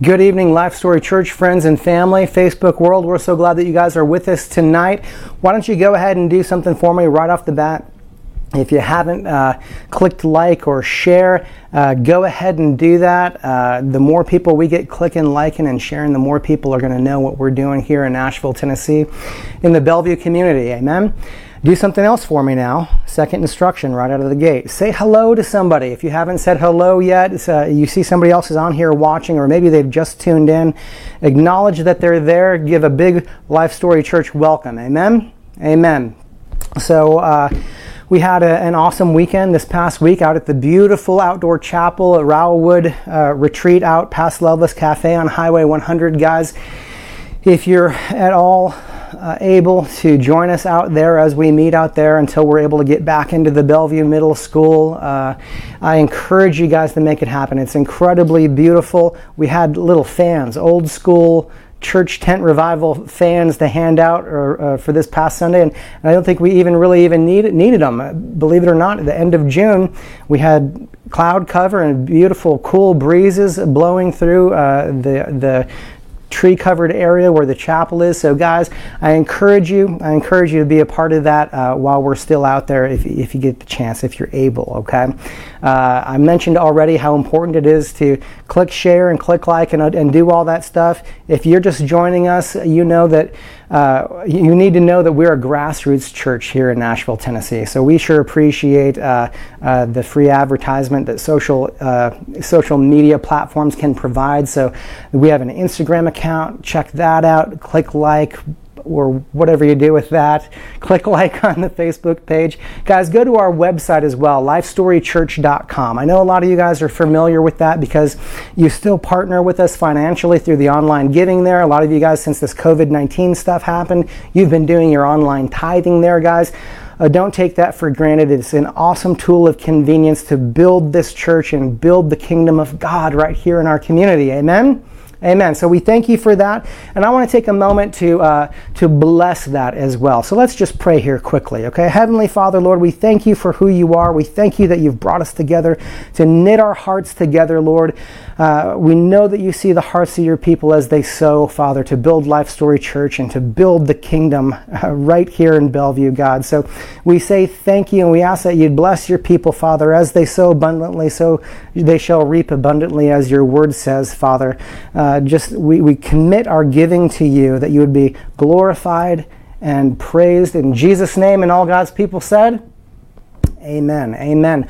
Good evening, Life Story Church friends and family, Facebook world. We're so glad that you guys are with us tonight. Why don't you go ahead and do something for me right off the bat? If you haven't uh, clicked like or share, uh, go ahead and do that. Uh, the more people we get clicking, liking, and sharing, the more people are going to know what we're doing here in Nashville, Tennessee, in the Bellevue community. Amen. Do something else for me now. Second instruction right out of the gate. Say hello to somebody. If you haven't said hello yet, uh, you see somebody else is on here watching, or maybe they've just tuned in. Acknowledge that they're there. Give a big Life Story Church welcome. Amen? Amen. So, uh, we had a, an awesome weekend this past week out at the beautiful outdoor chapel at Rowwood uh, Retreat out past Loveless Cafe on Highway 100. Guys, if you're at all uh, able to join us out there as we meet out there until we're able to get back into the Bellevue Middle School. Uh, I encourage you guys to make it happen. It's incredibly beautiful. We had little fans, old school church tent revival fans to hand out or, uh, for this past Sunday, and, and, I don't think we even really even needed needed them. Believe it or not, at the end of June, we had cloud cover and beautiful, cool breezes blowing through uh, the the tree covered area where the chapel is. So, guys, I encourage you, I encourage you to be a part of that uh, while we're still out there if, if you get the chance, if you're able, okay? Uh, I mentioned already how important it is to click share and click like and, and do all that stuff. If you're just joining us, you know that uh, you need to know that we're a grassroots church here in Nashville, Tennessee. So we sure appreciate uh, uh, the free advertisement that social uh, social media platforms can provide. So we have an Instagram account. Check that out. Click like or whatever you do with that. Click like on the Facebook page. Guys, go to our website as well, lifestorychurch.com. I know a lot of you guys are familiar with that because you still partner with us financially through the online giving there. A lot of you guys, since this COVID 19 stuff happened, you've been doing your online tithing there, guys. Uh, don't take that for granted. It's an awesome tool of convenience to build this church and build the kingdom of God right here in our community. Amen. Amen. So we thank you for that. And I want to take a moment to, uh, to bless that as well. So let's just pray here quickly, okay? Heavenly Father, Lord, we thank you for who you are. We thank you that you've brought us together to knit our hearts together, Lord. Uh, we know that you see the hearts of your people as they sow, Father, to build Life Story Church and to build the kingdom uh, right here in Bellevue, God. So we say thank you and we ask that you'd bless your people, Father, as they sow abundantly, so they shall reap abundantly, as your word says, Father. Uh, just we, we commit our giving to you that you would be glorified and praised in Jesus' name, and all God's people said, Amen. Amen.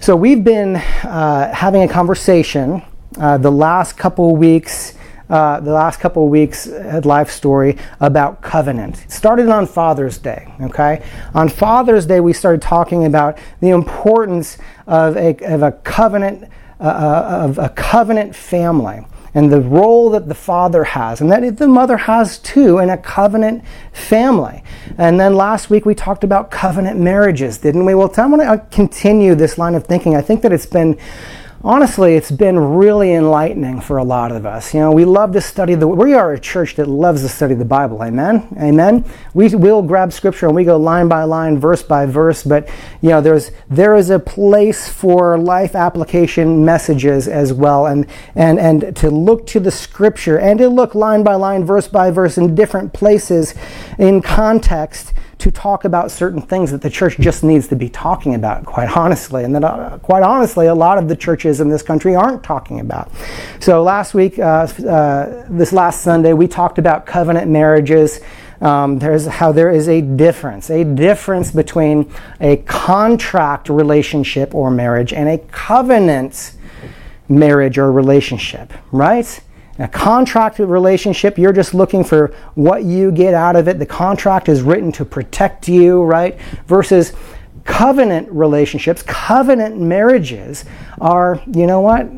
So we've been uh, having a conversation uh, the last couple weeks. Uh, the last couple of weeks at Life Story about covenant. It started on Father's Day, okay? On Father's Day, we started talking about the importance of a, of a covenant, uh, uh of a covenant family and the role that the father has, and that the mother has too in a covenant family. And then last week we talked about covenant marriages, didn't we? Well, I want to continue this line of thinking. I think that it's been honestly, it's been really enlightening for a lot of us. You know, we love to study the. We are a church that loves to study the Bible. Amen. Amen. We will grab scripture and we go line by line, verse by verse. But you know, there's there is a place for life application messages as well, and and and to look to the scripture and to look line by line, verse by verse in different places in context to talk about certain things that the church just needs to be talking about, quite honestly. And that, uh, quite honestly, a lot of the churches in this country aren't talking about. So last week, uh, uh, this last Sunday, we talked about covenant marriages. Um, there's how there is a difference, a difference between a contract relationship or marriage and a covenant marriage or relationship, right? A contract relationship, you're just looking for what you get out of it. The contract is written to protect you, right? Versus covenant relationships, covenant marriages are, you know what?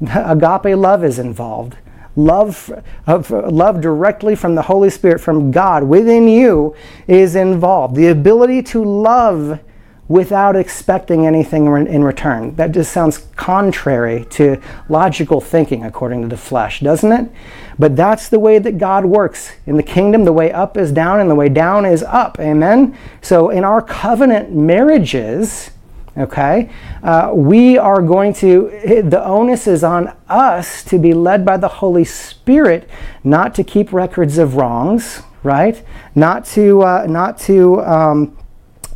Agape love is involved. love, of, love directly from the Holy Spirit, from God within you, is involved. The ability to love without expecting anything in return. That just sounds contrary to logical thinking according to the flesh, doesn't it? But that's the way that God works. In the kingdom, the way up is down and the way down is up. Amen? So in our covenant marriages, okay, uh, we are going to, the onus is on us to be led by the Holy Spirit, not to keep records of wrongs, right? Not to, uh, not to, um,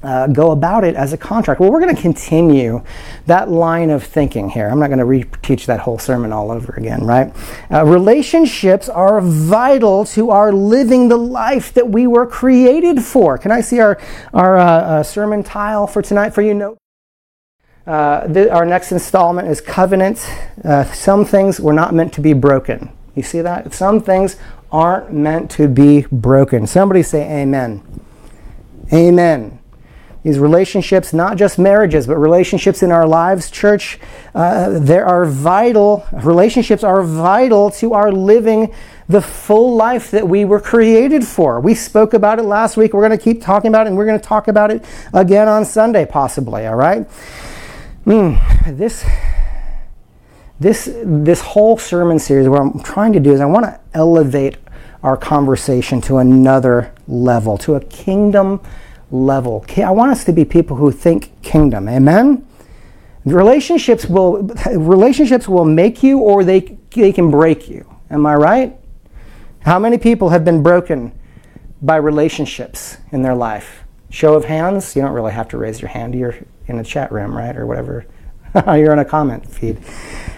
uh, go about it as a contract. Well, we're going to continue that line of thinking here. I'm not going to re-teach that whole sermon all over again, right? Uh, relationships are vital to our living the life that we were created for. Can I see our our uh, uh sermon tile for tonight for you? Note. Uh, the, our next installment is covenant. Uh, some things were not meant to be broken. You see that? Some things aren't meant to be broken. Somebody say amen. Amen these relationships, not just marriages, but relationships in our lives, church, uh, there are vital, relationships are vital to our living the full life that we were created for. We spoke about it last week. We're going to keep talking about it, and we're going to talk about it again on Sunday, possibly, all right? Mm, this, this, this whole sermon series, what I'm trying to do is I want to elevate our conversation to another level, to a kingdom level. I want us to be people who think kingdom. Amen. Relationships will relationships will make you or they they can break you. Am I right? How many people have been broken by relationships in their life? Show of hands. You don't really have to raise your hand. You're in a chat room, right, or whatever. You're in a comment feed.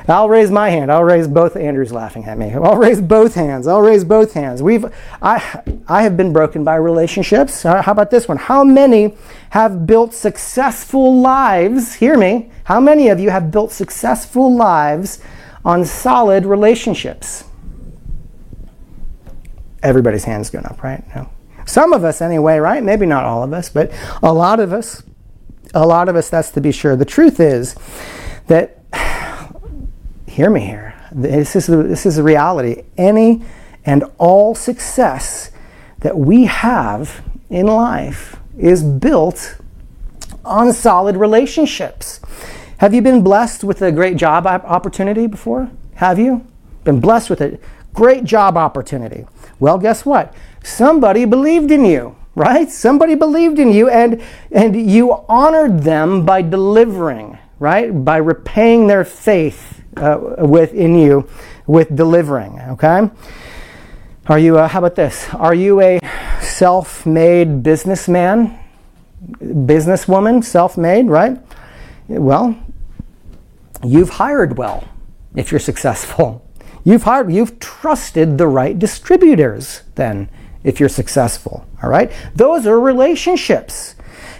I'll raise my hand. I'll raise both. Andrew's laughing at me. I'll raise both hands. I'll raise both hands. We've, I, I have been broken by relationships. Uh, how about this one? How many have built successful lives? Hear me. How many of you have built successful lives on solid relationships? Everybody's hands going up, right? No. Some of us, anyway, right? Maybe not all of us, but a lot of us. A lot of us, that's to be sure. The truth is that hear me here. This is, the, this is the reality. Any and all success that we have in life is built on solid relationships. Have you been blessed with a great job opportunity before? Have you? Been blessed with a great job opportunity. Well, guess what? Somebody believed in you, right? Somebody believed in you and and you honored them by delivering, right? By repaying their faith uh, within you with delivering. Okay? Are you, uh, how about this? Are you a self made businessman, businesswoman, self made, right? Well, you've hired well if you're successful. You've hired, you've trusted the right distributors then if you're successful. All right? Those are relationships.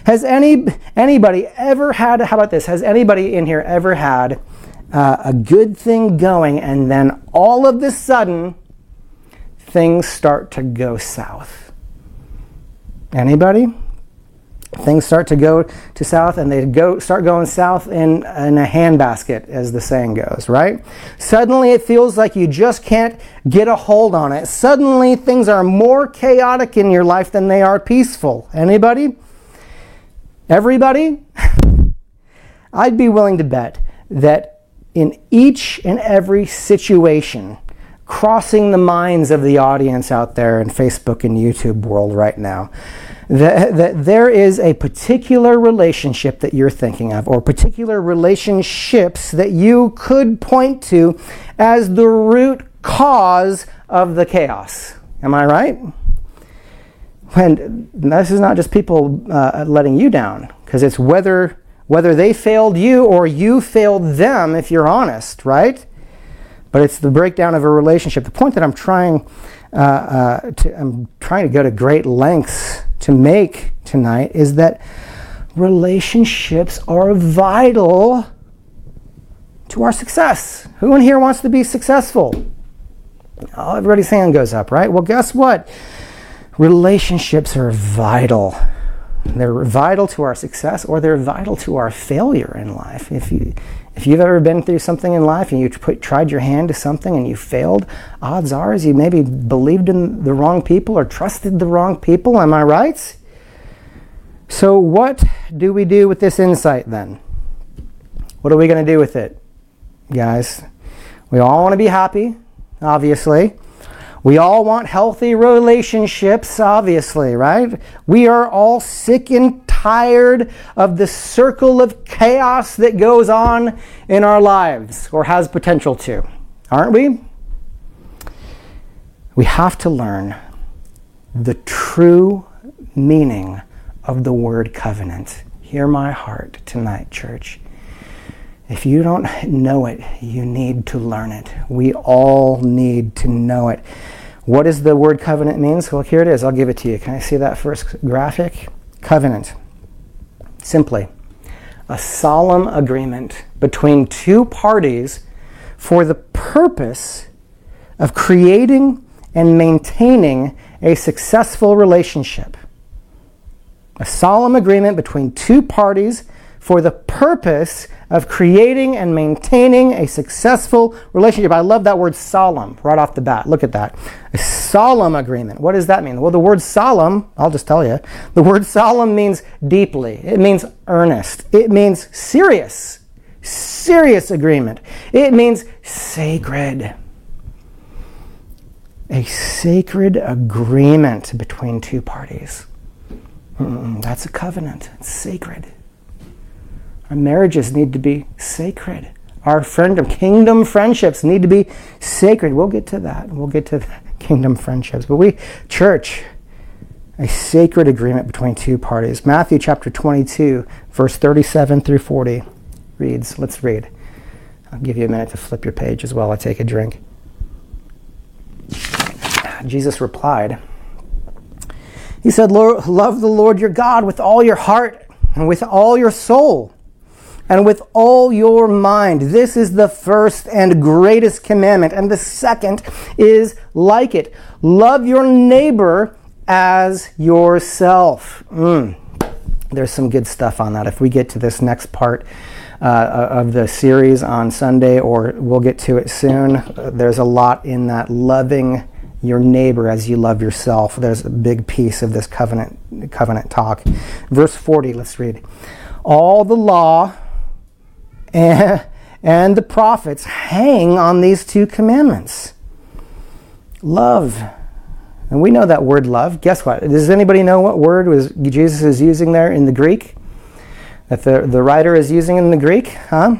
Has any anybody ever had how about this? Has anybody in here ever had uh, a good thing going, and then all of the sudden, things start to go south. Anybody? Things start to go to south, and they go start going south in, in a handbasket, as the saying goes, right? Suddenly, it feels like you just can't get a hold on it. Suddenly, things are more chaotic in your life than they are peaceful. Anybody? Everybody? I'd be willing to bet that in each and every situation, crossing the minds of the audience out there in Facebook and YouTube world right now. That, that there is a particular relationship that you're thinking of, or particular relationships that you could point to as the root cause of the chaos. Am I right? And this is not just people uh, letting you down, because it's whether whether they failed you or you failed them, if you're honest, right? But it's the breakdown of a relationship. The point that I'm trying, uh, uh, to, I'm trying to go to great lengths to make tonight is that relationships are vital to our success. Who in here wants to be successful? Oh, everybody's hand goes up, right? Well, guess what? Relationships are vital They're vital to our success or they're vital to our failure in life. If you if you've ever been through something in life and you put, tried your hand to something and you failed, odds are is you maybe believed in the wrong people or trusted the wrong people. Am I right? So, what do we do with this insight then? What are we going to do with it, guys? We all want to be happy, obviously. We all want healthy relationships, obviously, right? We are all sick and tired of the circle of chaos that goes on in our lives or has potential to, aren't we? We have to learn the true meaning of the word covenant. Hear my heart tonight, church. If you don't know it, you need to learn it. We all need to know it. What does the word covenant means? Well, here it is. I'll give it to you. Can I see that first graphic? Covenant. Simply, a solemn agreement between two parties for the purpose of creating and maintaining a successful relationship. A solemn agreement between two parties for the purpose of creating and maintaining a successful relationship. I love that word solemn right off the bat. Look at that. A solemn agreement. What does that mean? Well, the word solemn, I'll just tell you, the word solemn means deeply, it means earnest, it means serious, serious agreement, it means sacred. A sacred agreement between two parties. Mm-mm, that's a covenant. It's sacred. Our marriages need to be sacred. Our kingdom friendships need to be sacred. We'll get to that. We'll get to kingdom friendships. But we, church, a sacred agreement between two parties. Matthew chapter 22, verse 37 through 40 reads. Let's read. I'll give you a minute to flip your page as well. I take a drink. Jesus replied, He said, Love the Lord your God with all your heart and with all your soul and with all your mind. This is the first and greatest commandment. And the second is like it love your neighbor as yourself. Mm. There's some good stuff on that. If we get to this next part, uh, of the series on Sunday, or we'll get to it soon. Uh, there's a lot in that loving your neighbor as you love yourself. There's a big piece of this covenant covenant talk. Verse 40, let's read. All the law and, and the prophets hang on these two commandments love. And we know that word love. Guess what? Does anybody know what word was Jesus is using there in the Greek? That the, the writer is using in the Greek? Huh?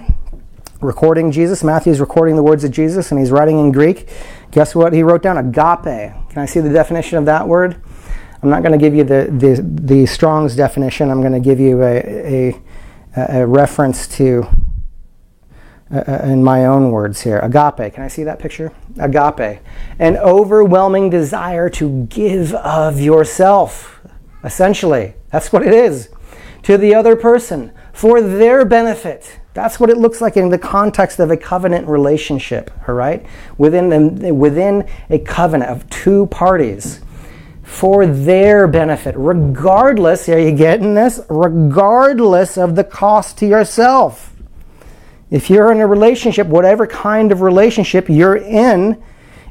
Recording Jesus. Matthew's recording the words of Jesus and he's writing in Greek. Guess what he wrote down? Agape. Can I see the definition of that word? I'm not going to give you the, the, the Strong's definition. I'm going to give you a, a, a reference to uh, uh, in my own words here agape. Can I see that picture? Agape. An overwhelming desire to give of yourself. Essentially, that's what it is. To the other person for their benefit. That's what it looks like in the context of a covenant relationship, all right? Within, the, within a covenant of two parties for their benefit, regardless, are you getting this? Regardless of the cost to yourself. If you're in a relationship, whatever kind of relationship you're in,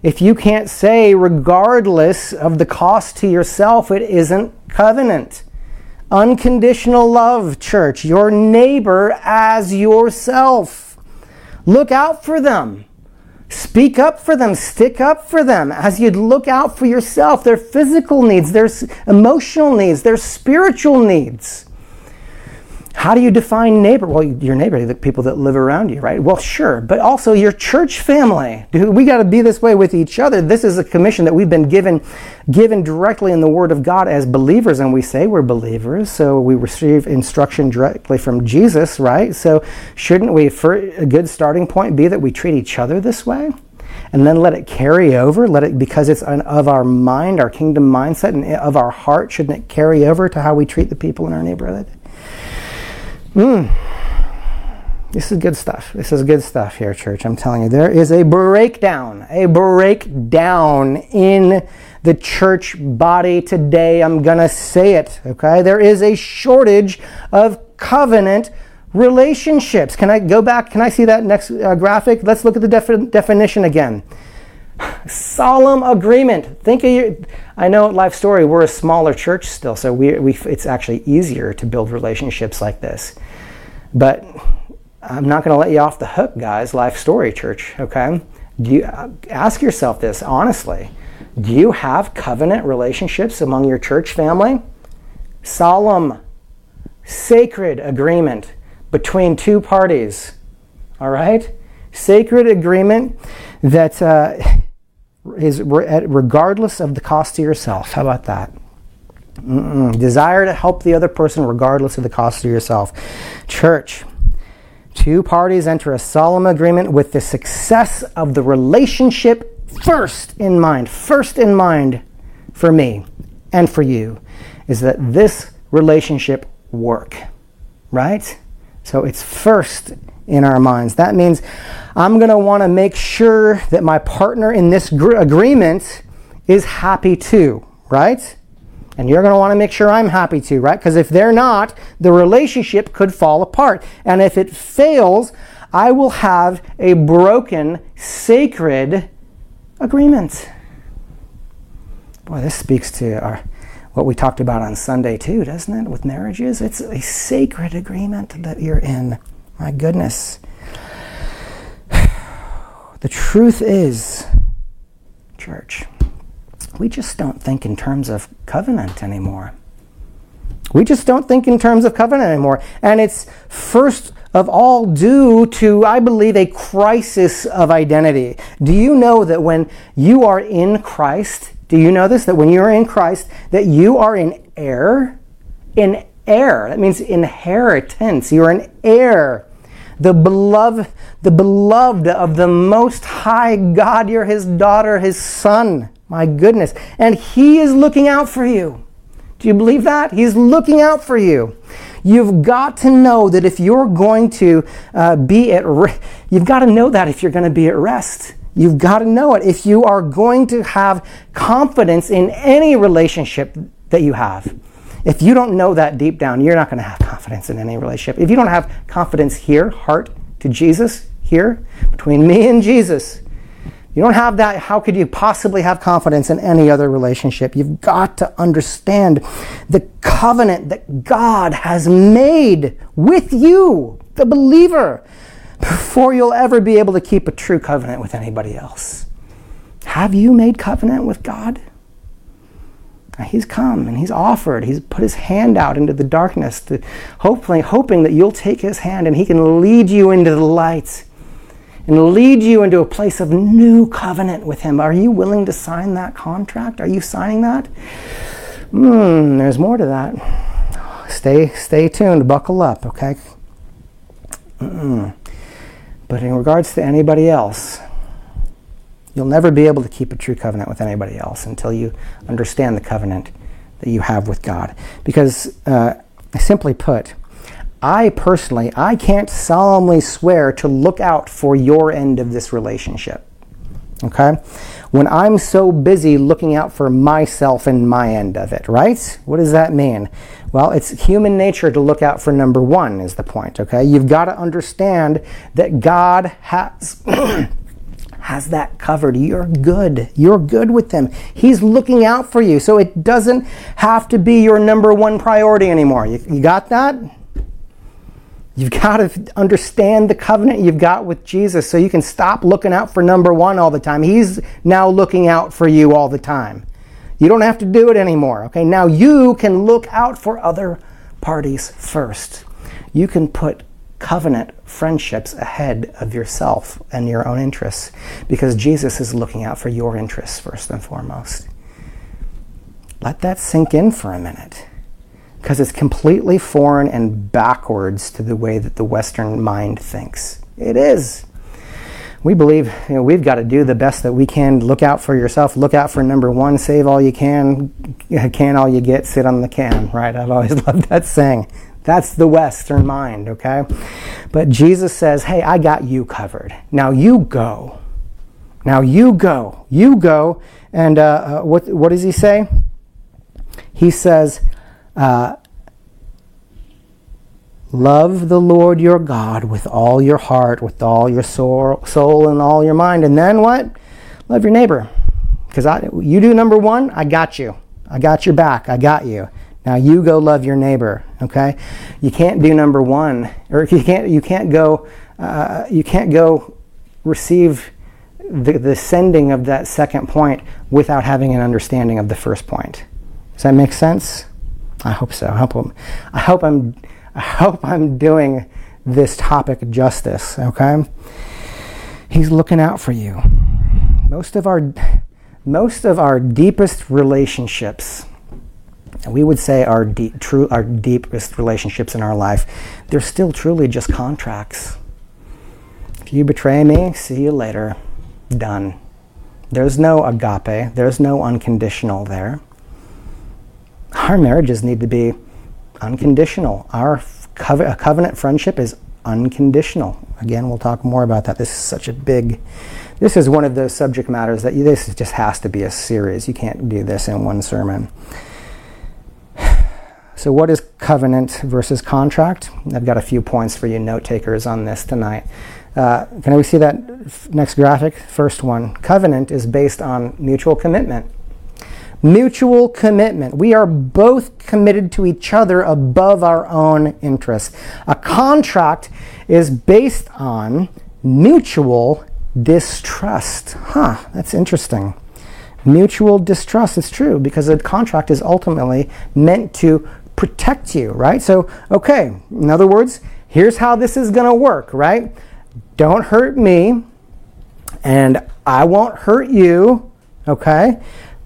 if you can't say, regardless of the cost to yourself, it isn't covenant. Unconditional love, church, your neighbor as yourself. Look out for them. Speak up for them, stick up for them as you'd look out for yourself, their physical needs, their emotional needs, their spiritual needs. How do you define neighbor? Well, your neighbor, the people that live around you, right? Well, sure, but also your church family. Dude, We got to be this way with each other. This is a commission that we've been given, given directly in the Word of God as believers, and we say we're believers, so we receive instruction directly from Jesus, right? So, shouldn't we, for a good starting point, be that we treat each other this way? and then let it carry over let it because it's an, of our mind our kingdom mindset and of our heart shouldn't it carry over to how we treat the people in our neighborhood Mm. This is good stuff. This is good stuff here, church. I'm telling you, there is a breakdown, a breakdown in the church body today. I'm going to say it, okay? There is a shortage of covenant relationships. Can I go back? Can I see that next uh, graphic? Let's look at the defi- definition again. Solemn agreement. Think of your. I know Life Story we're a smaller church still, so we, we it's actually easier to build relationships like this. But I'm not going to let you off the hook, guys. Life Story Church, okay? Do you ask yourself this honestly? Do you have covenant relationships among your church family? Solemn, sacred agreement between two parties. All right? Sacred agreement that uh, is regardless of the cost to yourself. How about that? Mm-mm. Desire to help the other person regardless of the cost to yourself. Church, Two parties enter a solemn agreement with the success of the relationship first in mind. First in mind for me and for you is that this relationship work, right? So it's first in our minds. That means I'm going to want to make sure that my partner in this gr- agreement is happy too, right? And you're going to want to make sure I'm happy too, right? Because if they're not, the relationship could fall apart. And if it fails, I will have a broken, sacred agreement. Boy, this speaks to our, what we talked about on Sunday too, doesn't it? With marriages, it's a sacred agreement that you're in. My goodness. The truth is, church, we just don't think in terms of covenant anymore. We just don't think in terms of covenant anymore. And it's first of all due to, I believe, a crisis of identity. Do you know that when you are in Christ, do you know this? That when you're in Christ, that you are in heir? In heir. That means inheritance. You're an heir. The beloved, the beloved of the most high God. You're his daughter, his son. My goodness. And He is looking out for you. Do you believe that? He's looking out for you. You've got to know that if you're going to uh, be at re- you've got to know that if you're going to be at rest. You've got to know it. If you are going to have confidence in any relationship that you have, if you don't know that deep down, you're not going to have confidence in any relationship. If you don't have confidence here, heart to Jesus, here, between me and Jesus, you don't have that, how could you possibly have confidence in any other relationship? You've got to understand the covenant that God has made with you, the believer, before you'll ever be able to keep a true covenant with anybody else. Have you made covenant with God? He's come and he's offered. He's put his hand out into the darkness, to hopefully hoping that you'll take his hand and he can lead you into the light and lead you into a place of new covenant with Him. Are you willing to sign that contract? Are you signing that? Hmm, there's more to that. Stay, stay tuned. Buckle up, okay? Mm-mm. But in regards to anybody else, you'll never be able to keep a true covenant with anybody else until you understand the covenant that you have with God. Because, uh, simply put, I personally, I can't solemnly swear to look out for your end of this relationship. Okay? When I'm so busy looking out for myself and my end of it, right? What does that mean? Well, it's human nature to look out for number one, is the point, okay? You've got to understand that God has. has that covered. You're good. You're good with Him. He's looking out for you. So it doesn't have to be your number one priority anymore. You, you got that? You've got to understand the covenant you've got with Jesus so you can stop looking out for number one all the time. He's now looking out for you all the time. You don't have to do it anymore. Okay, now you can look out for other parties first. You can put covenant friendships ahead of yourself and your own interests because Jesus is looking out for your interests first and foremost. Let that sink in for a minute because it's completely foreign and backwards to the way that the Western mind thinks. It is. We believe you know, we've got to do the best that we can. Look out for yourself. Look out for number one. Save all you can. Can all you get. Sit on the can. Right? I've always loved that saying. That's the Western mind, okay? But Jesus says, hey, I got you covered. Now you go. Now you go. You go. And uh, uh, what, what does he say? He says, uh, Love the Lord your God with all your heart, with all your soul, soul and all your mind. And then what? Love your neighbor. Because you do number one, I got you. I got your back. I got you. Now you go love your neighbor. Okay, you can't do number one, or you can't you can't go uh, you can't go receive the, the sending of that second point without having an understanding of the first point. Does that make sense? I hope so. I hope I'm, I hope I'm, I hope I'm doing this topic justice. Okay, He's looking out for you. Most of our, most of our deepest relationships we would say our deep, true, our deepest relationships in our life, they're still truly just contracts. If you betray me, see you later. Done. There's no agape. There's no unconditional there. Our marriages need to be unconditional. Our co- covenant friendship is unconditional. Again, we'll talk more about that. This is such a big, this is one of those subject matters that you, this just has to be a series. You can't do this in one sermon. So, what is covenant versus contract? I've got a few points for you note takers on this tonight. Uh, can we see that next graphic? First one. Covenant is based on mutual commitment. Mutual commitment. We are both committed to each other above our own interests. A contract is based on mutual distrust. Huh, that's interesting. Mutual distrust. It's true because a contract is ultimately meant to protect you, right? So, okay, in other words, here's how this is going to work, right? Don't hurt me, and I won't hurt you, okay?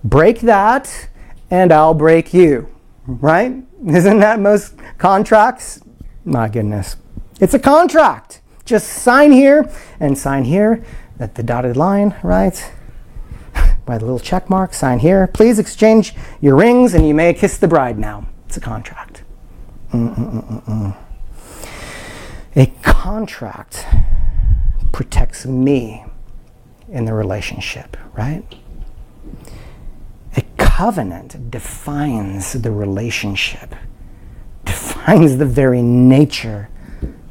Break that, and I'll break you, right? Isn't that most contracts? My goodness. It's a contract. Just sign here and sign here at the dotted line, right? By the little check mark, sign here. Please exchange your rings and you may kiss the bride now. It's a contract. Mm-mm-mm-mm. A contract protects me in the relationship, right? Covenant defines the relationship, defines the very nature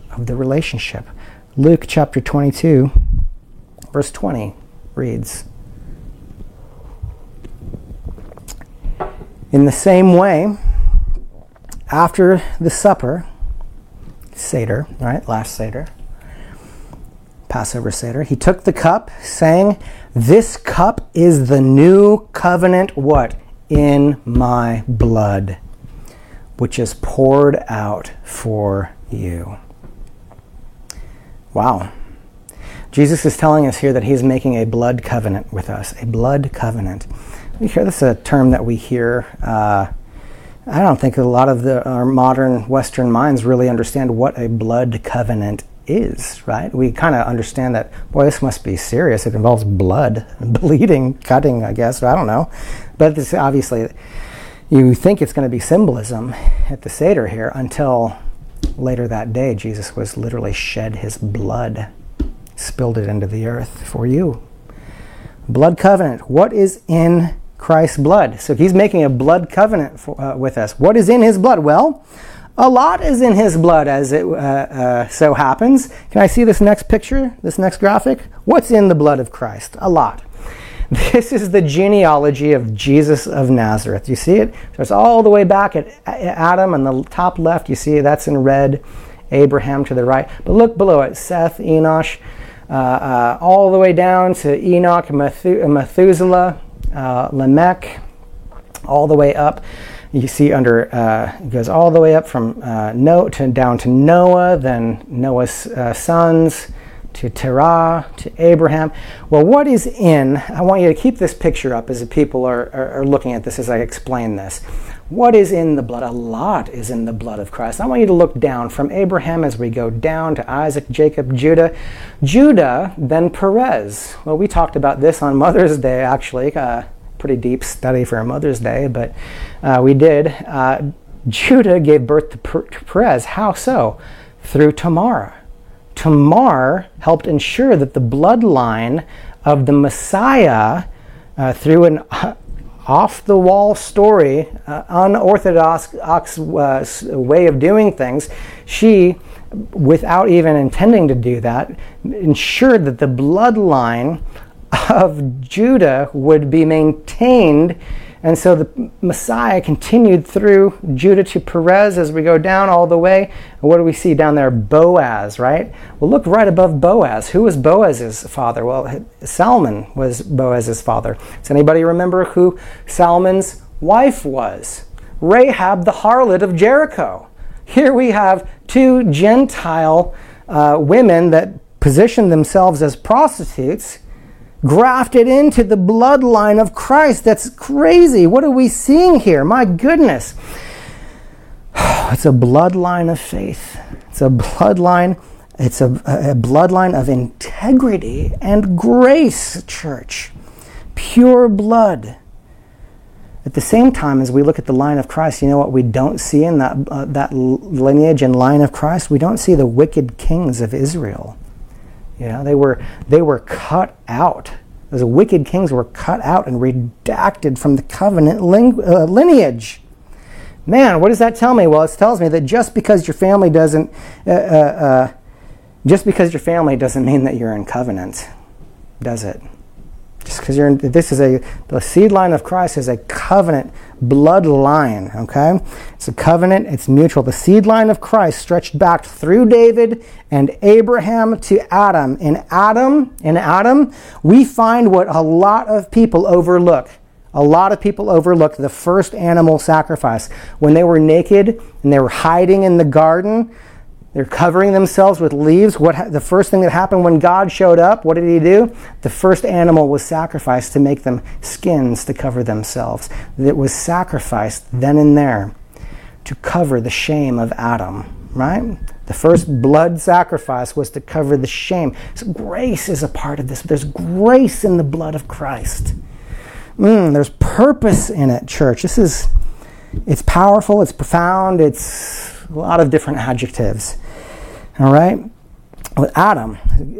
of the relationship. Luke chapter 22, verse 20 reads In the same way, after the supper, Seder, right? Last Seder, Passover Seder, he took the cup, saying, This cup is the new covenant, what? In my blood, which is poured out for you. Wow. Jesus is telling us here that he's making a blood covenant with us, a blood covenant. We hear this is a term that we hear. Uh, I don't think a lot of the, our modern Western minds really understand what a blood covenant is, right? We kind of understand that, boy, this must be serious. It involves blood, bleeding, cutting, I guess. I don't know. But this obviously, you think it's going to be symbolism at the Seder here until later that day, Jesus was literally shed his blood, spilled it into the earth for you. Blood covenant. What is in Christ's blood. So he's making a blood covenant for, uh, with us. What is in his blood? Well, a lot is in his blood as it uh, uh, so happens. Can I see this next picture, this next graphic? What's in the blood of Christ? A lot. This is the genealogy of Jesus of Nazareth. You see it? It's all the way back at Adam on the top left. You see that's in red. Abraham to the right. But look below it Seth, Enosh, uh, uh, all the way down to Enoch, Methuselah, uh, Lamech, all the way up. You see under uh, goes all the way up from uh, Noah to down to Noah, then Noah's uh, sons to Terah to Abraham. Well, what is in? I want you to keep this picture up as the people are, are, are looking at this as I explain this. What is in the blood? A lot is in the blood of Christ. I want you to look down from Abraham as we go down to Isaac, Jacob, Judah. Judah, then Perez. Well, we talked about this on Mother's Day, actually. Uh, pretty deep study for Mother's Day, but uh, we did. Uh, Judah gave birth to Perez. How so? Through Tamar. Tamar helped ensure that the bloodline of the Messiah, uh, through an off the wall story, uh, unorthodox uh, way of doing things, she, without even intending to do that, ensured that the bloodline of Judah would be maintained and so the Messiah continued through Judah to Perez as we go down all the way. And what do we see down there? Boaz, right? Well, look right above Boaz. Who was Boaz's father? Well, Salmon was Boaz's father. Does anybody remember who Salmon's wife was? Rahab, the harlot of Jericho. Here we have two Gentile uh, women that positioned themselves as prostitutes grafted into the bloodline of Christ. That's crazy. What are we seeing here? My goodness. It's a bloodline of faith. It's a bloodline. It's a, a bloodline of integrity and grace, church. Pure blood. At the same time, as we look at the line of Christ, you know what we don't see in that, uh, that lineage and line of Christ? We don't see the wicked kings of Israel. You know, they were they were cut out. Those wicked kings were cut out and redacted from the covenant ling- uh, lineage. Man, what does that tell me? Well, it tells me that just because your family doesn't, uh, uh, uh just because your family doesn't mean that you're in covenant, does it? Just because you're in, this is a the seed line of Christ is a covenant bloodline. Okay, it's a covenant. It's mutual. The seed line of Christ stretched back through David and Abraham to Adam. In Adam, in Adam, we find what a lot of people overlook. A lot of people overlook the first animal sacrifice when they were naked and they were hiding in the garden they're covering themselves with leaves. What ha- the first thing that happened when God showed up? What did He do? The first animal was sacrificed to make them skins to cover themselves. It was sacrificed then and there to cover the shame of Adam. Right? The first blood sacrifice was to cover the shame. So grace is a part of this. There's grace in the blood of Christ. Mm, there's purpose in it, church. This is, it's powerful, it's profound, it's a lot of different adjectives. All right? With Adam,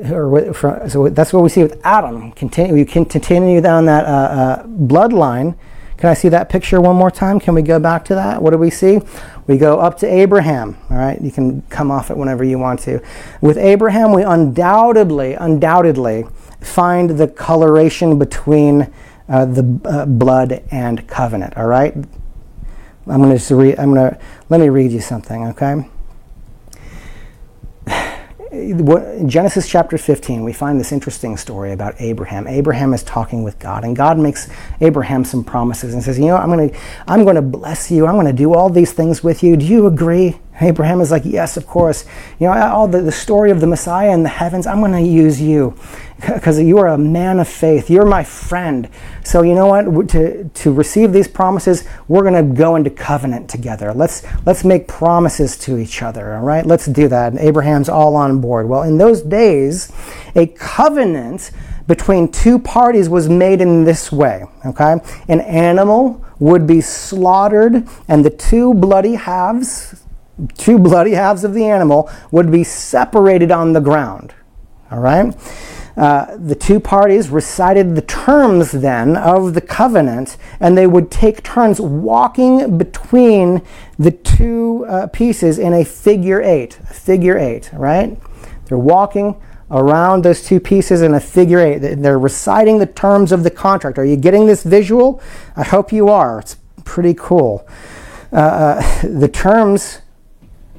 or with, so that's what we see with Adam. Continue, we can continue down that uh, uh, bloodline. Can I see that picture one more time? Can we go back to that? What do we see? We go up to Abraham. All right, you can come off it whenever you want to. With Abraham, we undoubtedly, undoubtedly find the coloration between uh, the uh, blood and covenant. All right, I'm going to read. I'm going to let me read you something. Okay in Genesis chapter 15, we find this interesting story about Abraham. Abraham is talking with God, and God makes Abraham some promises and says, "You know, I'm going to, I'm going to bless you. I'm going to do all these things with you. Do you agree?" Abraham is like, "Yes, of course. You know, all the, the story of the Messiah in the heavens. I'm going to use you." Because you are a man of faith. You're my friend. So you know what? To, to receive these promises, we're going to go into covenant together. Let's let's make promises to each other. All right, let's do that. And Abraham's all on board. Well, in those days, a covenant between two parties was made in this way. Okay, an animal would be slaughtered, and the two bloody halves, two bloody halves of the animal, would be separated on the ground. All right. Uh, the two parties recited the terms then of the covenant, and they would take turns walking between the two uh, pieces in a figure eight. Figure eight, right? They're walking around those two pieces in a figure eight. They're reciting the terms of the contract. Are you getting this visual? I hope you are. It's pretty cool. Uh, uh the terms.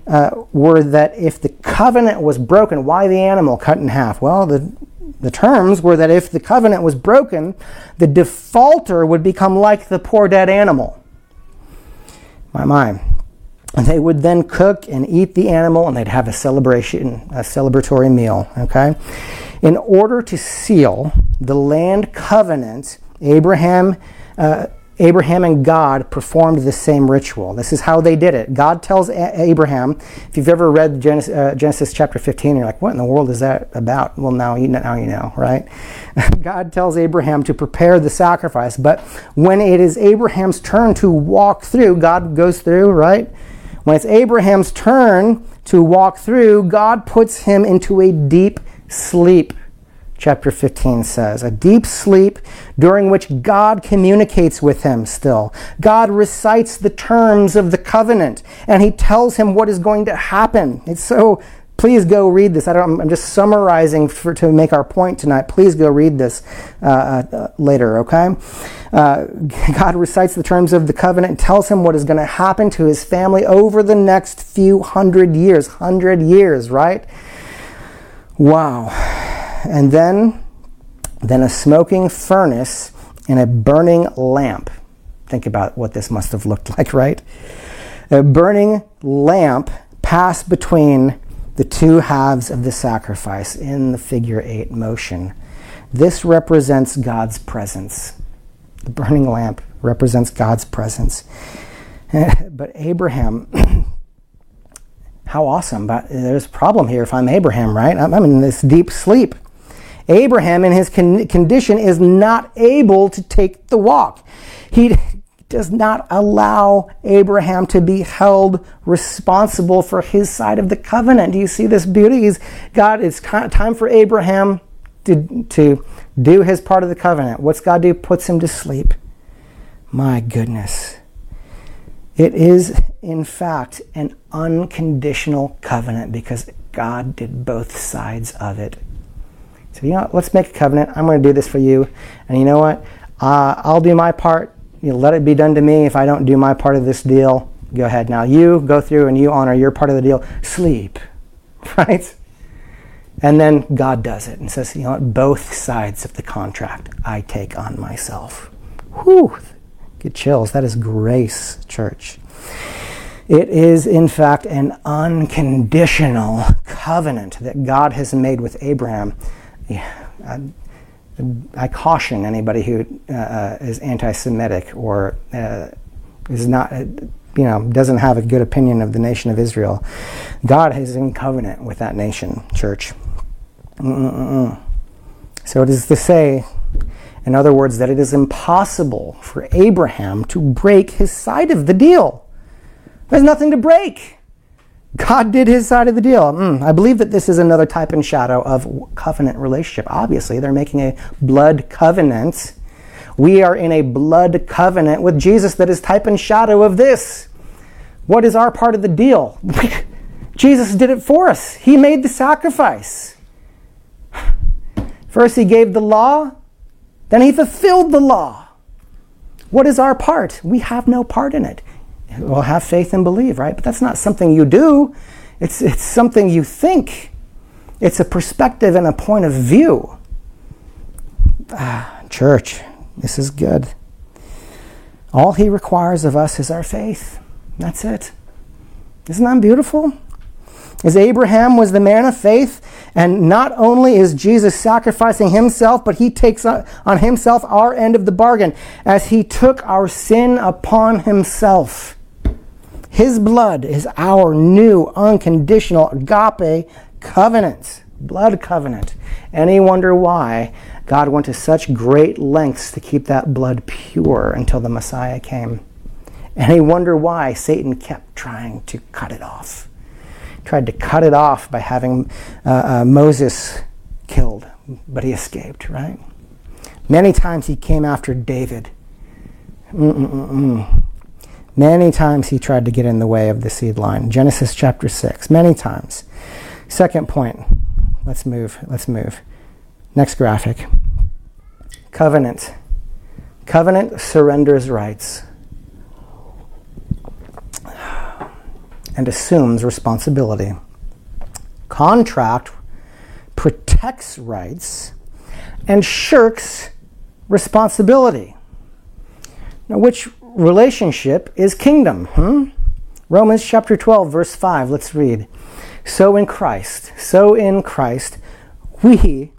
Uh, were that if the covenant was broken, why the animal cut in half? Well, the the terms were that if the covenant was broken, the defaulter would become like the poor dead animal. My, my. And they would then cook and eat the animal and they'd have a celebration, a celebratory meal. Okay? In order to seal the land covenant, Abraham uh, Abraham and God performed the same ritual. This is how they did it. God tells a- Abraham, if you've ever read Genesis, uh, Genesis, chapter 15, you're like, what in the world is that about? Well, now you know, now you know right? God tells Abraham to prepare the sacrifice, but when it is Abraham's turn to walk through, God goes through, right? When it's Abraham's turn to walk through, God puts him into a deep sleep chapter 15 says. A deep sleep during which God communicates with him still. God recites the terms of the covenant and he tells him what is going to happen. It's so please go read this. I don't, I'm just summarizing for, to make our point tonight. Please go read this uh, uh, later, okay? Uh, God recites the terms of the covenant and tells him what is going to happen to his family over the next few hundred years. Hundred years, right? Wow and then, then a smoking furnace and a burning lamp. Think about what this must have looked like, right? A burning lamp passed between the two halves of the sacrifice in the figure eight motion. This represents God's presence. The burning lamp represents God's presence. but Abraham, how awesome. But there's a problem here if I'm Abraham, right? I'm in this deep sleep. Abraham, in his con- condition, is not able to take the walk. He does not allow Abraham to be held responsible for his side of the covenant. Do you see this beauty? He's, God, it's time for Abraham to, to do his part of the covenant. What's God do? Puts him to sleep. My goodness. It is, in fact, an unconditional covenant because God did both sides of it. So, you know, let's make a covenant. I'm going to do this for you. And you know what? Uh, I'll do my part. You know, let it be done to me. If I don't do my part of this deal, go ahead. Now you go through and you honor your part of the deal. Sleep, right? And then God does it and says, you know what? Both sides of the contract I take on myself. Whew, get chills. That is grace, church. It is, in fact, an unconditional covenant that God has made with Abraham yeah, I, I, caution anybody who uh, uh, is anti-Semitic or uh, is not, uh, you know, doesn't have a good opinion of the nation of Israel. God is in covenant with that nation, church. Mm-mm-mm. So it is to say, in other words, that it is impossible for Abraham to break his side of the deal. There's nothing to break. God did his side of the deal. Mm, I believe that this is another type and shadow of covenant relationship. Obviously, they're making a blood covenant. We are in a blood covenant with Jesus that is type and shadow of this. What is our part of the deal? Jesus did it for us. He made the sacrifice. First, he gave the law, then, he fulfilled the law. What is our part? We have no part in it. Well, have faith and believe, right? But that's not something you do. It's, it's something you think. It's a perspective and a point of view. Ah, church, this is good. All he requires of us is our faith. That's it. Isn't that beautiful? As Abraham was the man of faith, and not only is Jesus sacrificing himself, but he takes on himself our end of the bargain as he took our sin upon himself. His blood is our new unconditional agape covenant, blood covenant. Any wonder why God went to such great lengths to keep that blood pure until the Messiah came? Any wonder why Satan kept trying to cut it off? Tried to cut it off by having uh, uh, Moses killed, but he escaped, right? Many times he came after David. Mm-mm-mm. Many times he tried to get in the way of the seed line. Genesis chapter 6, many times. Second point. Let's move. Let's move. Next graphic. Covenant. Covenant surrenders rights and assumes responsibility. Contract protects rights and shirks responsibility. Now, which relationship is kingdom. Hmm? Romans chapter 12, verse 5. Let's read. So in Christ, so in Christ, we,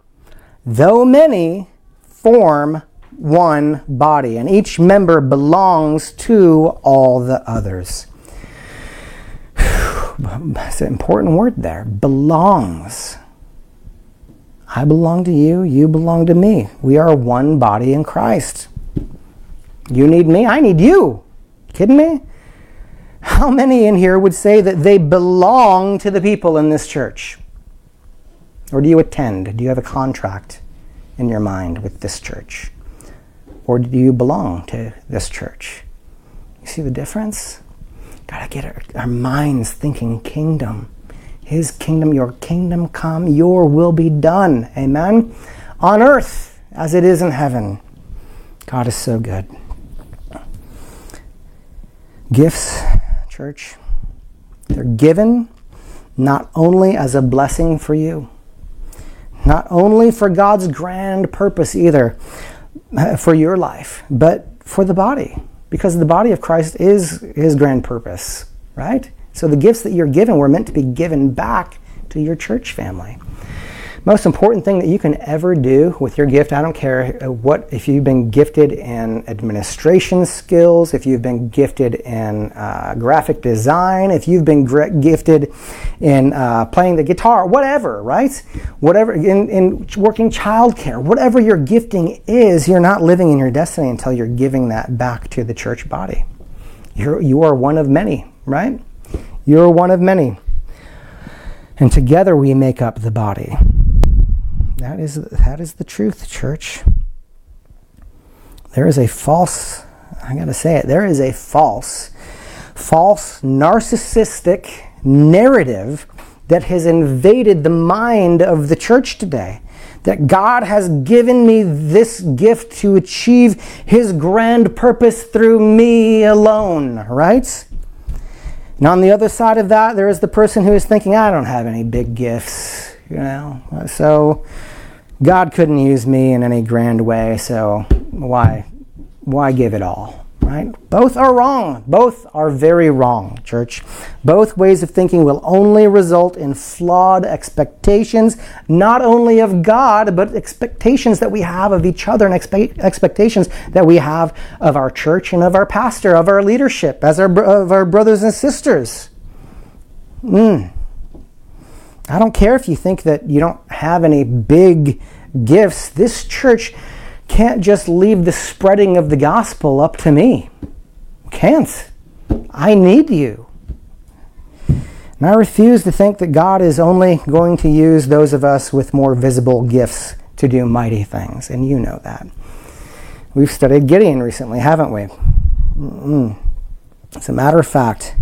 though many, form one body, and each member belongs to all the others. That's an important word there. Belongs. I belong to you, you belong to me. We are one body in Christ. You need me, I need you. Kidding me? How many in here would say that they belong to the people in this church? Or do you attend? Do you have a contract in your mind with this church? Or do you belong to this church? You see the difference? Gotta get our, our minds thinking kingdom. His kingdom, your kingdom come, your will be done. Amen? On earth as it is in heaven. God is so good. Gifts, church, they're given not only as a blessing for you, not only for God's grand purpose either for your life, but for the body, because the body of Christ is his grand purpose, right? So the gifts that you're given were meant to be given back to your church family most important thing that you can ever do with your gift, I don't care what, if you've been gifted in administration skills, if you've been gifted in uh, graphic design, if you've been gifted in uh, playing the guitar, whatever, right? Whatever, in, in working childcare, whatever your gifting is, you're not living in your destiny until you're giving that back to the church body. You're, you are one of many, right? You're one of many. And together we make up the body. That is, that is the truth, church. There is a false, I gotta say it, there is a false, false narcissistic narrative that has invaded the mind of the church today. That God has given me this gift to achieve His grand purpose through me alone, right? And on the other side of that, there is the person who is thinking, I don't have any big gifts, you know, so God couldn't use me in any grand way, so why why give it all? Right? Both are wrong. Both are very wrong, church. Both ways of thinking will only result in flawed expectations, not only of God, but expectations that we have of each other and expe- expectations that we have of our church and of our pastor, of our leadership, as our, of our brothers and sisters. Mm. I don't care if you think that you don't have any big gifts. This church can't just leave the spreading of the gospel up to me. Can't. I need you. And I refuse to think that God is only going to use those of us with more visible gifts to do mighty things, and you know that. We've studied Gideon recently, haven't we? Mm-mm. As a matter of fact,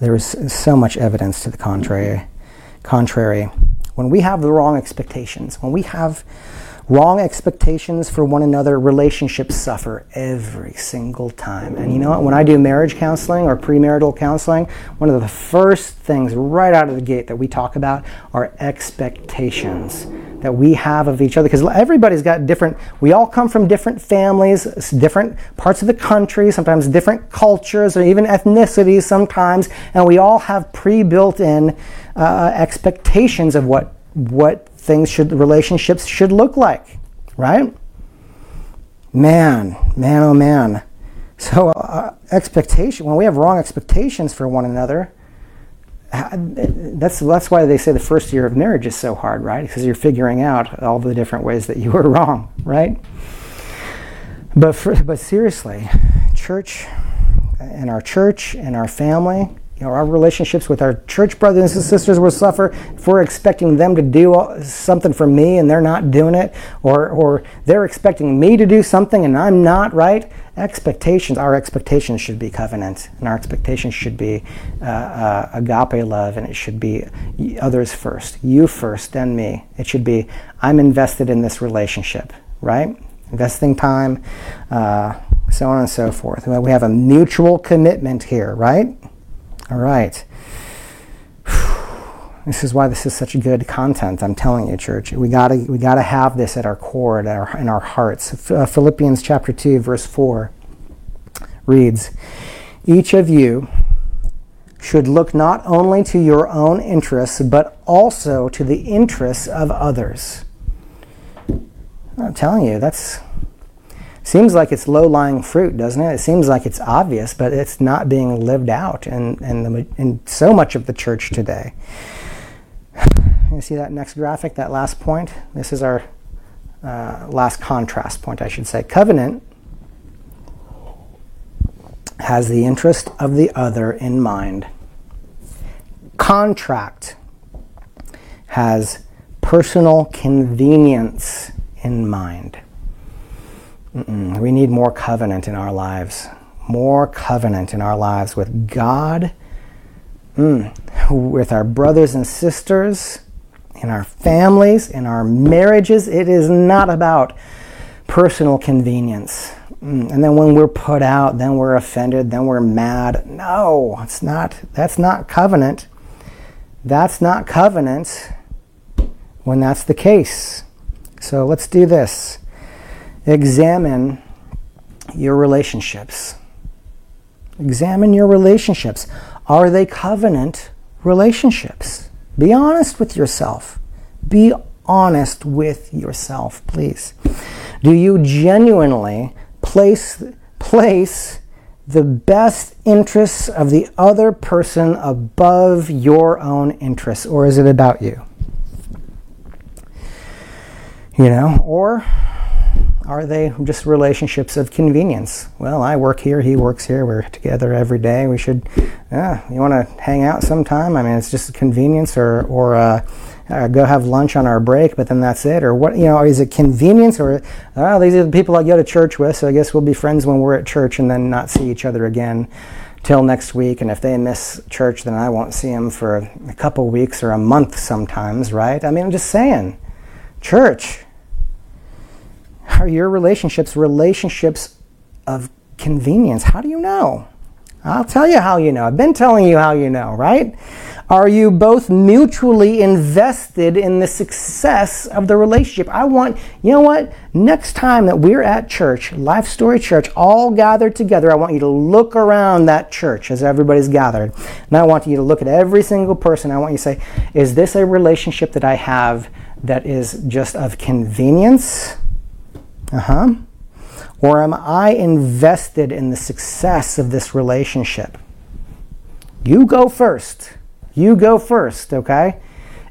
there is so much evidence to the contrary contrary, when we have the wrong expectations, when we have wrong expectations for one another, relationships suffer every single time. And you know what? When I do marriage counseling or premarital counseling, one of the first things right out of the gate that we talk about are expectations that we have of each other because everybody's got different we all come from different families different parts of the country sometimes different cultures or even ethnicities sometimes and we all have pre-built in uh, expectations of what what things should relationships should look like, right? Man, man, oh man. So uh, expectation when we have wrong expectations for one another, that's that's why they say the first year of marriage is so hard, right? Because you're figuring out all the different ways that you were wrong, right? But for, but seriously, church, in our church, in our family, you know, our relationships with our church brothers and sisters will suffer if we're expecting them to do something for me and they're not doing it, or, or they're expecting me to do something and I'm not, right? Expectations, our expectations should be covenant, and our expectations should be uh, uh, agape love, and it should be others first, you first, then me. It should be, I'm invested in this relationship, right? Investing time, uh, so on and so forth. We have a mutual commitment here, right? All right. This is why this is such good content. I'm telling you, church. We gotta we gotta have this at our core, at our, in our hearts. Uh, Philippians chapter two, verse four reads, "Each of you should look not only to your own interests, but also to the interests of others." I'm telling you, that's Seems like it's low lying fruit, doesn't it? It seems like it's obvious, but it's not being lived out in, in, the, in so much of the church today. You see that next graphic, that last point? This is our uh, last contrast point, I should say. Covenant has the interest of the other in mind. Contract has personal convenience in mind. Mm-mm. We need more covenant in our lives. More covenant in our lives with God, mm, with our brothers and sisters, in our families, in our marriages. It is not about personal convenience. Mm. And then when we're put out, then we're offended, then we're mad. No, it's not. That's not covenant. That's not covenant when that's the case. So let's do this examine your relationships. Examine your relationships. Are they covenant relationships? Be honest with yourself. Be honest with yourself, please. Do you genuinely place, place the best interests of the other person above your own interests, or is it about you? You know, or are they just relationships of convenience? Well, I work here, he works here, we're together every day. We should, yeah, you want to hang out sometime? I mean, it's just convenience, or or uh, uh, go have lunch on our break, but then that's it. Or what, you know, is it convenience, or oh, these are the people I go to church with, so I guess we'll be friends when we're at church, and then not see each other again till next week. And if they miss church, then I won't see them for a couple weeks or a month sometimes, right? I mean, I'm just saying, church are your relationships relationships of convenience? How do you know? I'll tell you how you know. I've been telling you how you know, right? Are you both mutually invested in the success of the relationship? I want, you know what? Next time that we're at church, Life Story Church, all gathered together, I want you to look around that church as everybody's gathered. And I want you to look at every single person. I want you to say, is this a relationship that I have that is just of convenience? Uh huh. Or am I invested in the success of this relationship? You go first. You go first, okay?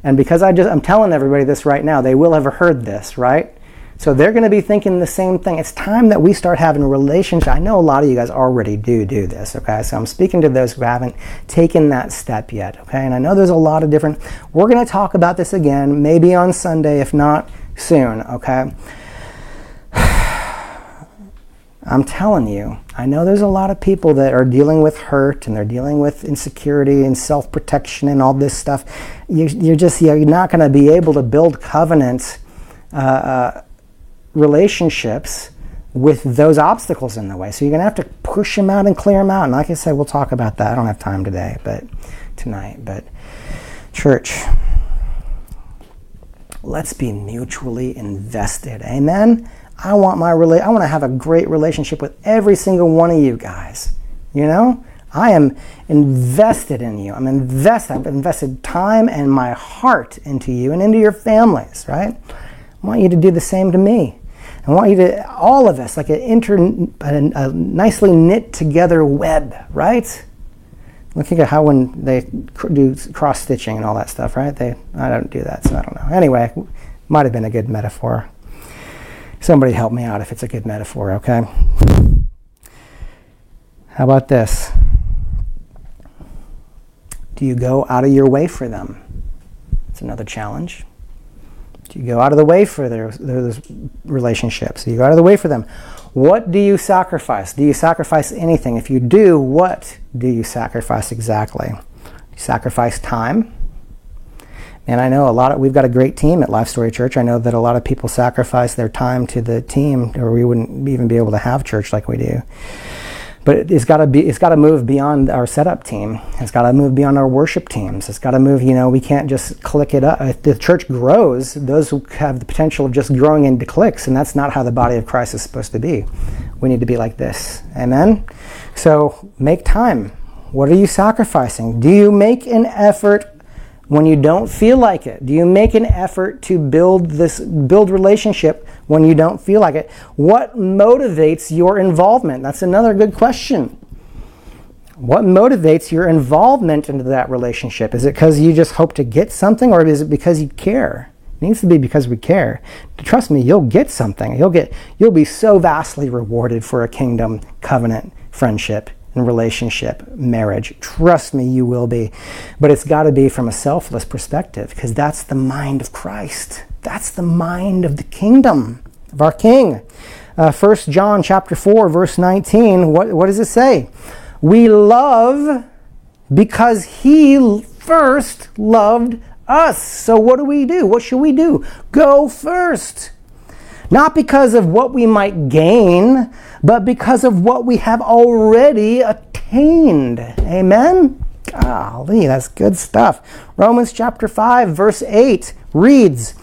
And because I just I'm telling everybody this right now, they will have heard this, right? So they're going to be thinking the same thing. It's time that we start having a relationship. I know a lot of you guys already do do this, okay? So I'm speaking to those who haven't taken that step yet, okay? And I know there's a lot of different We're going to talk about this again, maybe on Sunday if not soon, okay? I'm telling you, I know there's a lot of people that are dealing with hurt and they're dealing with insecurity and self protection and all this stuff. You, are just you're not going to be able to build covenant uh, uh, relationships with those obstacles in the way. So you're going to have to push them out and clear them out. And like I said, we'll talk about that. I don't have time today, but tonight. But church, let's be mutually invested. Amen. I want my rela- I want to have a great relationship with every single one of you guys. You know? I am invested in you. I'm invested. I've invested time and my heart into you and into your families, right? I want you to do the same to me. I want you to, all of us, like an inter, a, a nicely knit together web, right? Looking at how when they do cross stitching and all that stuff, right? They, I don't do that, so I don't know. Anyway, might have been a good metaphor. Somebody help me out if it's a good metaphor, okay? How about this? Do you go out of your way for them? It's another challenge. Do you go out of the way for their, their relationships? Do you go out of the way for them? What do you sacrifice? Do you sacrifice anything? If you do, what do you sacrifice exactly? You sacrifice time. And I know a lot of, we've got a great team at Life Story Church. I know that a lot of people sacrifice their time to the team or we wouldn't even be able to have church like we do. But it's got to be, it's got to move beyond our setup team. It's got to move beyond our worship teams. It's got to move, you know, we can't just click it up. If the church grows, those have the potential of just growing into cliques, and that's not how the body of Christ is supposed to be. We need to be like this. Amen? So make time. What are you sacrificing? Do you make an effort when you don't feel like it? Do you make an effort to build this build relationship when you don't feel like it? What motivates your involvement? That's another good question. What motivates your involvement into that relationship? Is it because you just hope to get something or is it because you care? It needs to be because we care. Trust me, you'll get something. You'll get you'll be so vastly rewarded for a kingdom covenant friendship and relationship, marriage. Trust me, you will be. But it's got to be from a selfless perspective because that's the mind of Christ. That's the mind of the kingdom of our King. Uh, 1 John chapter 4, verse 19, what, what does it say? We love because he first loved us. So what do we do? What should we do? Go first. Not because of what we might gain, but because of what we have already attained. Amen? Golly, that's good stuff. Romans chapter 5, verse 8 reads,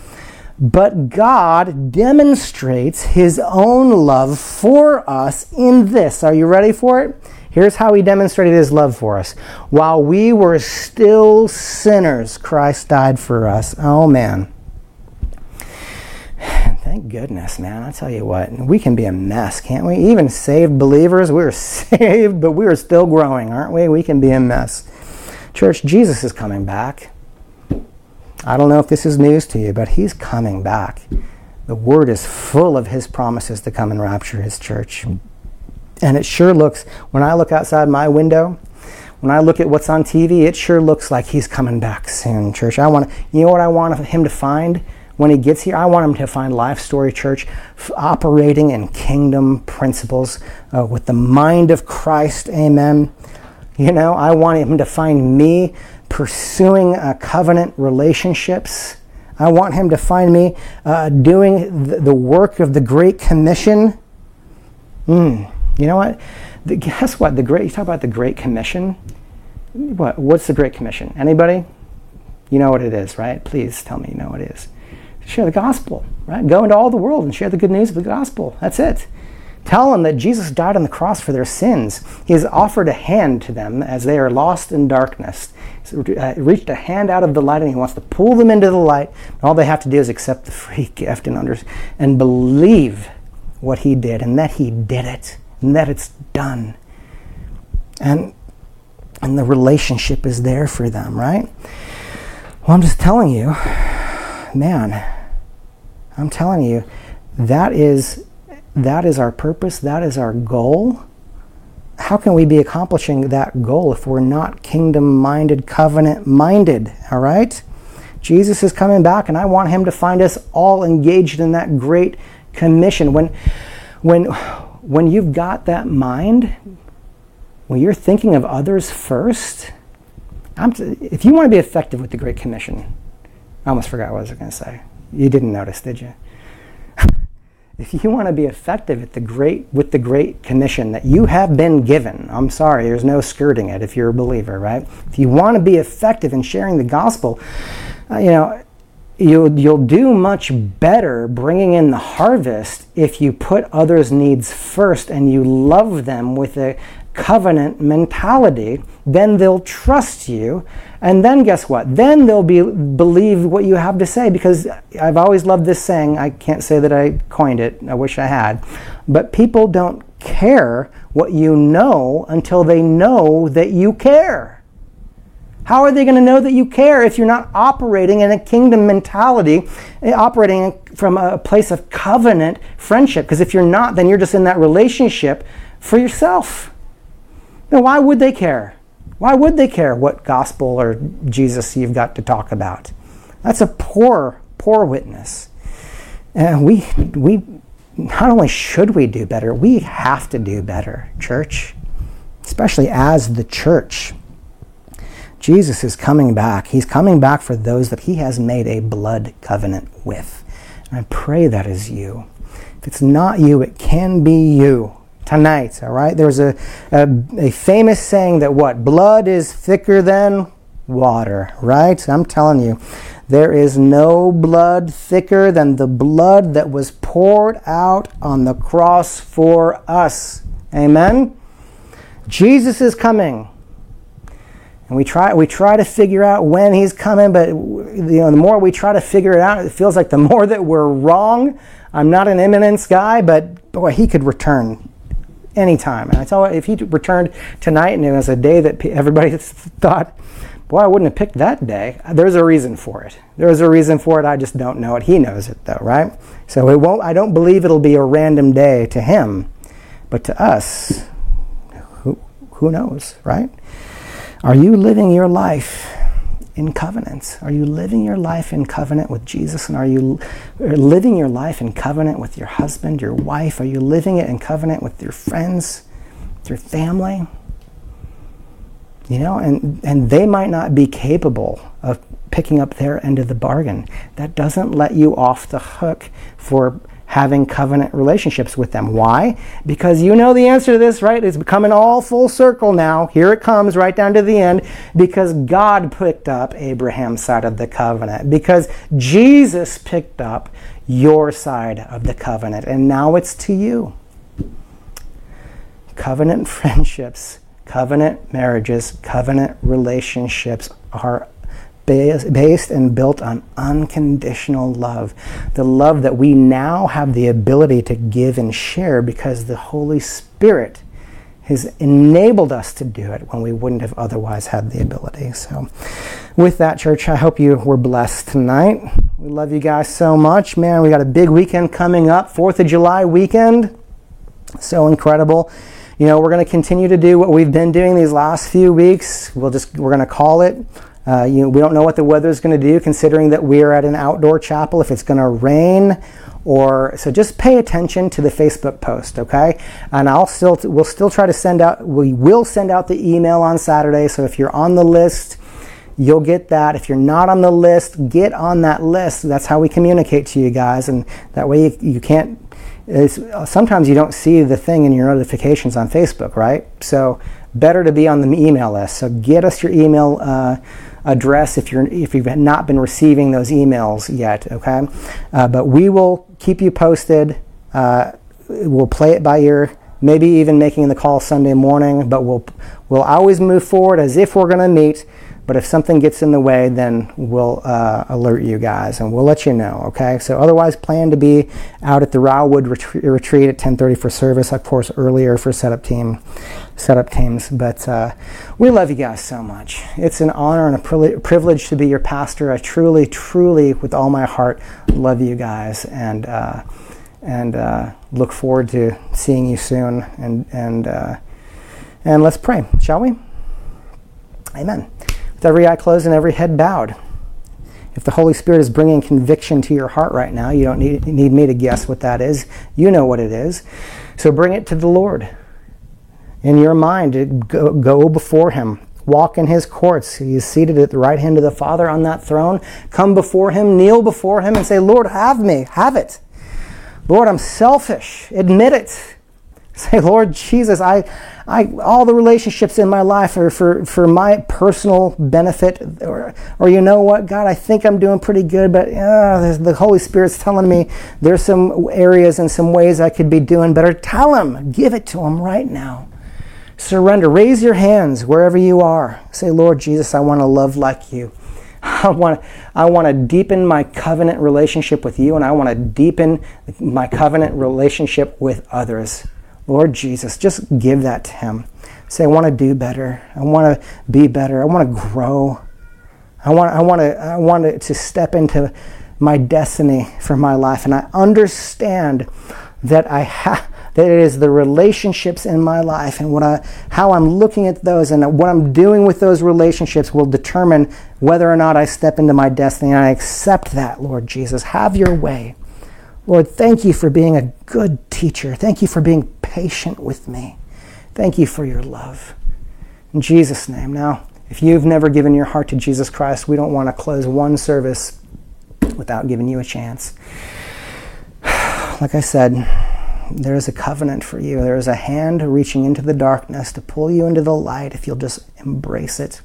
But God demonstrates his own love for us in this. Are you ready for it? Here's how he demonstrated his love for us. While we were still sinners, Christ died for us. Oh, man. Thank goodness, man. I tell you what, we can be a mess, can't we? Even saved believers, we're saved, but we're still growing, aren't we? We can be a mess. Church, Jesus is coming back. I don't know if this is news to you, but he's coming back. The word is full of his promises to come and rapture his church. And it sure looks, when I look outside my window, when I look at what's on TV, it sure looks like he's coming back soon, church. I want you know what I want him to find when he gets here? I want him to find Life Story Church operating in kingdom principles uh, with the mind of Christ. Amen. You know, I want him to find me pursuing uh, covenant relationships. I want him to find me uh, doing the, the, work of the Great Commission. Mm. You know what? The, guess what? The great. You talk about the Great Commission. What? What's the Great Commission? Anybody? You know what it is, right? Please tell me you know what it is. Share the gospel, right? Go into all the world and share the good news of the gospel. That's it. Tell them that Jesus died on the cross for their sins. He has offered a hand to them as they are lost in darkness. He's uh, reached a hand out of the light and he wants to pull them into the light. All they have to do is accept the free gift and, under, and believe what he did and that he did it and that it's done. And and the relationship is there for them, right? Well, I'm just telling you, man, I'm telling you, that is that is our purpose, that is our goal. How can we be accomplishing that goal if we're not kingdom minded, covenant minded? All right? Jesus is coming back, and I want him to find us all engaged in that great commission. When, when when you've got that mind, when you're thinking of others first, t- if you want to be effective with the Great Commission, I almost forgot what I was going to say. You didn't notice, did you? if you want to be effective at the great with the Great Commission that you have been given, I'm sorry, there's no skirting it if you're a believer, right? If you want to be effective in sharing the gospel, uh, you know, you'll, you'll do much better bringing in the harvest if you put others' needs first and you love them with a covenant mentality. Then they'll trust you. And then guess what? Then they'll be, believe what you have to say because I've always loved this saying. I can't say that I coined it, I wish I had. But people don't care what you know until they know that you care. How are they going to know that you care if you're not operating in a kingdom mentality, eh, operating from a place of covenant friendship? Because if you're not, then you're just in that relationship for yourself. Now, why would they care? Why would they care what gospel or Jesus you've got to talk about? That's a poor, poor witness. And we, we, not only should we do better, we have to do better, church, especially as the church. Jesus is coming back. He's coming back for those that he has made a blood covenant with. And I pray that is you. If it's not you, it can be you tonight, all right? There's a, a, a famous saying that what? Blood is thicker than water, right? I'm telling you, there is no blood thicker than the blood that was poured out on the cross for us. Amen? Jesus is coming. And we try, we try to figure out when he's coming, but you know, the more we try to figure it out, it feels like the more that we're wrong. I'm not an imminence guy, but boy, he could return anytime. And I tell you, if he returned tonight and it was a day that everybody thought, boy, I wouldn't have picked that day, there's a reason for it. There's a reason for it. I just don't know it. He knows it though, right? So it won't, I don't believe it'll be a random day to him, but to us, who, who knows, right? Are you living your life in covenants? Are you living your life in covenant with Jesus? And are you uh, living your life in covenant with your husband, your wife? Are you living it in covenant with your friends, your family? You know, and, and they might not be capable of picking up their end of the bargain. That doesn't let you off the hook for having covenant relationships with them. Why? Because you know the answer to this, right? It's becoming all full circle now. Here it comes right down to the end. Because God picked up Abraham's side of the covenant. Because Jesus picked up your side of the covenant. And now it's to you. Covenant friendships, covenant marriages, covenant relationships are based and built on unconditional love. The love that we now have the ability to give and share because the Holy Spirit has enabled us to do it when we wouldn't have otherwise had the ability. So, with that, church, I hope you were blessed tonight. We love you guys so much. Man, we got a big weekend coming up, 4th of July weekend. So incredible. You know, we're going to continue to do what we've been doing these last few weeks. We'll just, we're going to call it uh, you know, we don't know what the weather is going to do, considering that we are at an outdoor chapel. If it's going to rain, or so, just pay attention to the Facebook post, okay? And I'll still we'll still try to send out. We will send out the email on Saturday. So if you're on the list, you'll get that. If you're not on the list, get on that list. That's how we communicate to you guys, and that way you, you can't. sometimes you don't see the thing in your notifications on Facebook, right? So better to be on the email list. So get us your email. Uh, address if you're if you've not been receiving those emails yet. Okay, uh, but we will keep you posted. Uh, we'll play it by ear. Maybe even making the call Sunday morning, but we'll we'll always move forward as if we're going to meet. But if something gets in the way, then we'll uh, alert you guys and we'll let you know. Okay. So otherwise, plan to be out at the Rawood retreat at 10:30 for service. Of course, earlier for setup team, setup teams. But uh, we love you guys so much. It's an honor and a privilege to be your pastor. I truly, truly, with all my heart, love you guys and uh, and uh, look forward to seeing you soon. And and uh, and let's pray, shall we? Amen with every eye closed and every head bowed. If the Holy Spirit is bringing conviction to your heart right now, you don't need, need me to guess what that is. You know what it is. So bring it to the Lord. In your mind, go, go before Him. Walk in His courts. He is seated at the right hand of the Father on that throne. Come before Him, kneel before Him, and say, Lord, have me, have it. Lord, I'm selfish. Admit it. Say, Lord Jesus, I, I, all the relationships in my life are for, for my personal benefit. Or, or you know what, God, I think I'm doing pretty good, but uh, the Holy Spirit's telling me there's some areas and some ways I could be doing better. Tell Him, give it to Him right now. Surrender. Raise your hands wherever you are. Say, Lord Jesus, I want to love like you. I want, I want to deepen my covenant relationship with you, and I want to deepen my covenant relationship with others. Lord Jesus, just give that to Him. Say, I want to do better. I want to be better. I want to grow. I want, I want, to, I want to, step into my destiny for my life. And I understand that I have that it is the relationships in my life and what I, how I'm looking at those and what I'm doing with those relationships will determine whether or not I step into my destiny. And I accept that, Lord Jesus. Have your way. Lord, thank you for being a good teacher. Thank you for being patient with me. Thank you for your love. In Jesus' name. Now, if you've never given your heart to Jesus Christ, we don't want to close one service without giving you a chance. Like I said, there is a covenant for you. There is a hand reaching into the darkness to pull you into the light if you'll just embrace it.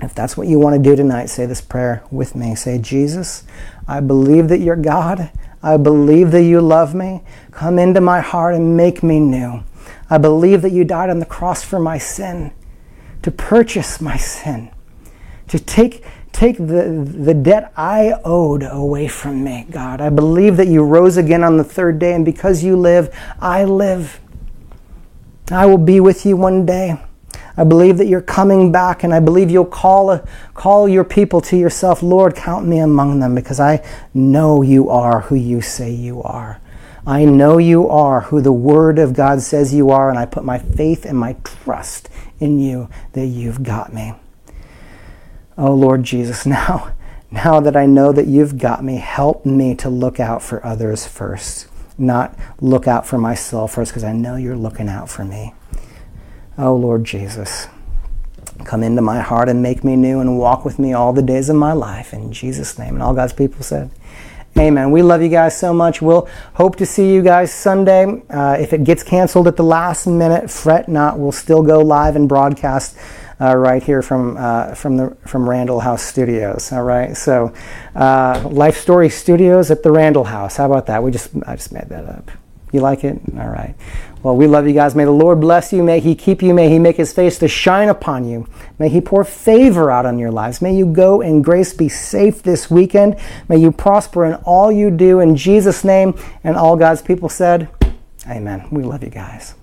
If that's what you want to do tonight, say this prayer with me. Say, Jesus, I believe that you're God. I believe that you love me. Come into my heart and make me new. I believe that you died on the cross for my sin. to purchase my sin, to take, take the, the debt I owed away from me, God. I believe that you rose again on the third day, and because you live, I live. I will be with you one day. I believe that you're coming back, and I believe you'll call, uh, call your people to yourself. Lord, count me among them because I know you are who you say you are. I know you are who the Word of God says you are, and I put my faith and my trust in you that you've got me. Oh, Lord Jesus, now, now that I know that you've got me, help me to look out for others first, not look out for myself first, because I know you're looking out for me. Oh, Lord Jesus, come into my heart and make me new and walk with me all the days of my life. In Jesus' name. And all God's people said, Amen. We love you guys so much. We'll hope to see you guys Sunday. Uh, if it gets canceled at the last minute, fret not. We'll still go live and broadcast uh, right here from uh, from the from Randall House Studios. All right. So, uh, Life Story Studios at the Randall House. How about that? We just I just made that up. You like it? All right. Well, we love you guys. May the Lord bless you. May He keep you. May He make His face to shine upon you. May He pour favor out on your lives. May you go in grace, be safe this weekend. May you prosper in all you do in Jesus' name. And all God's people said, Amen. We love you guys.